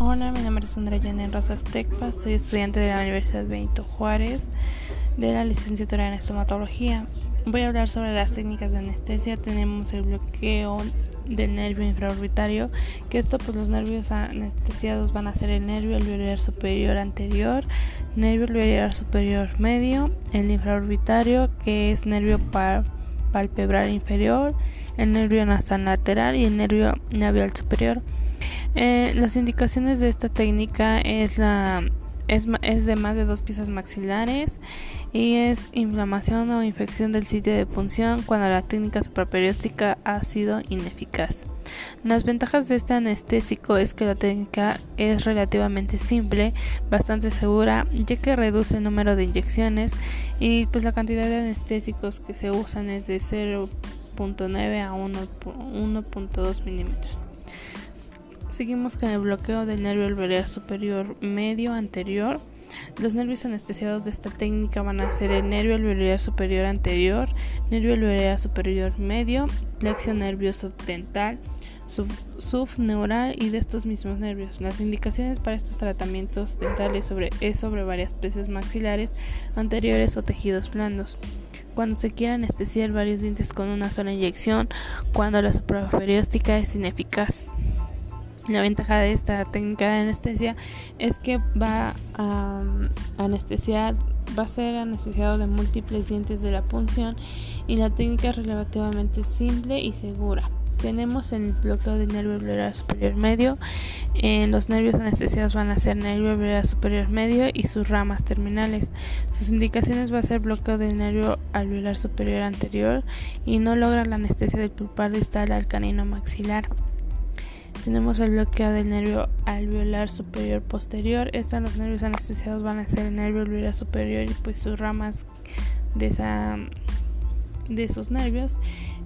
Hola, mi nombre es Andrea Janet Rosas Tecpa, soy estudiante de la Universidad Benito Juárez de la licenciatura en estomatología. Voy a hablar sobre las técnicas de anestesia. Tenemos el bloqueo del nervio infraorbitario, que esto pues los nervios anestesiados van a ser el nervio alveolar superior anterior, nervio alveolar superior medio, el infraorbitario que es nervio palpebral inferior, el nervio nasal lateral y el nervio labial superior. Eh, las indicaciones de esta técnica es es, de más de dos piezas maxilares y es inflamación o infección del sitio de punción cuando la técnica supraperióstica ha sido ineficaz. Las ventajas de este anestésico es que la técnica es relativamente simple, bastante segura, ya que reduce el número de inyecciones y pues la cantidad de anestésicos que se usan es de 0.9 a 1.2 milímetros. Seguimos con el bloqueo del nervio alveolar superior medio anterior. Los nervios anestesiados de esta técnica van a ser el nervio alveolar superior anterior, nervio alveolar superior medio, plexo nervioso dental, subneural y de estos mismos nervios. Las indicaciones para estos tratamientos dentales sobre, es sobre varias piezas maxilares anteriores o tejidos blandos. Cuando se quiere anestesiar varios dientes con una sola inyección, cuando la supraperióstica es ineficaz. La ventaja de esta técnica de anestesia es que va a anestesiar, va a ser anestesiado de múltiples dientes de la punción y la técnica es relativamente simple y segura. Tenemos el bloqueo del nervio alveolar superior medio. los nervios anestesiados van a ser nervio alveolar superior medio y sus ramas terminales. Sus indicaciones va a ser bloqueo del nervio alveolar superior anterior y no logra la anestesia del pulpar distal al canino maxilar. Tenemos el bloqueo del nervio alveolar superior posterior. Estos los nervios anestesiados van a ser el nervio alveolar superior y pues sus ramas de esa de esos nervios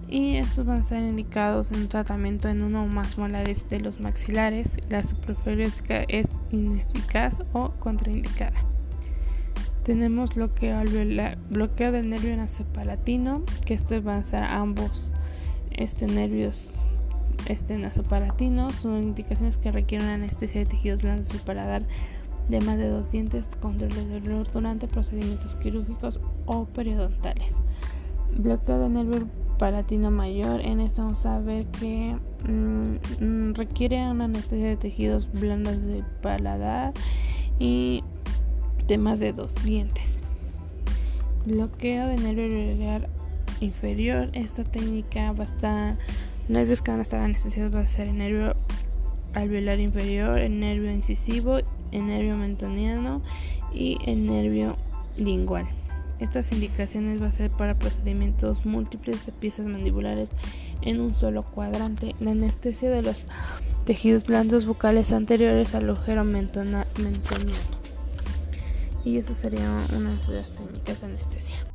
y estos van a ser indicados en un tratamiento en uno o más molares de los maxilares. La supraferiótica es ineficaz o contraindicada. Tenemos bloqueo alveolar, bloqueo del nervio nasopalatino, que estos van a ser ambos este, nervios este nasopalatino son indicaciones que requieren anestesia de tejidos blandos y paladar de más de dos dientes, control de dolor durante procedimientos quirúrgicos o periodontales. Bloqueo del nervio palatino mayor. En esto vamos a ver que mm, mm, requiere una anestesia de tejidos blandos de paladar y de más de dos dientes. Bloqueo del nervio inferior. Esta técnica va a estar nervios que van a estar anestesiados va a ser el nervio alveolar inferior, el nervio incisivo, el nervio mentoniano y el nervio lingual. Estas indicaciones va a ser para procedimientos múltiples de piezas mandibulares en un solo cuadrante. La anestesia de los tejidos blandos bucales anteriores al agujero mentoniano. Y eso sería una de las técnicas de anestesia.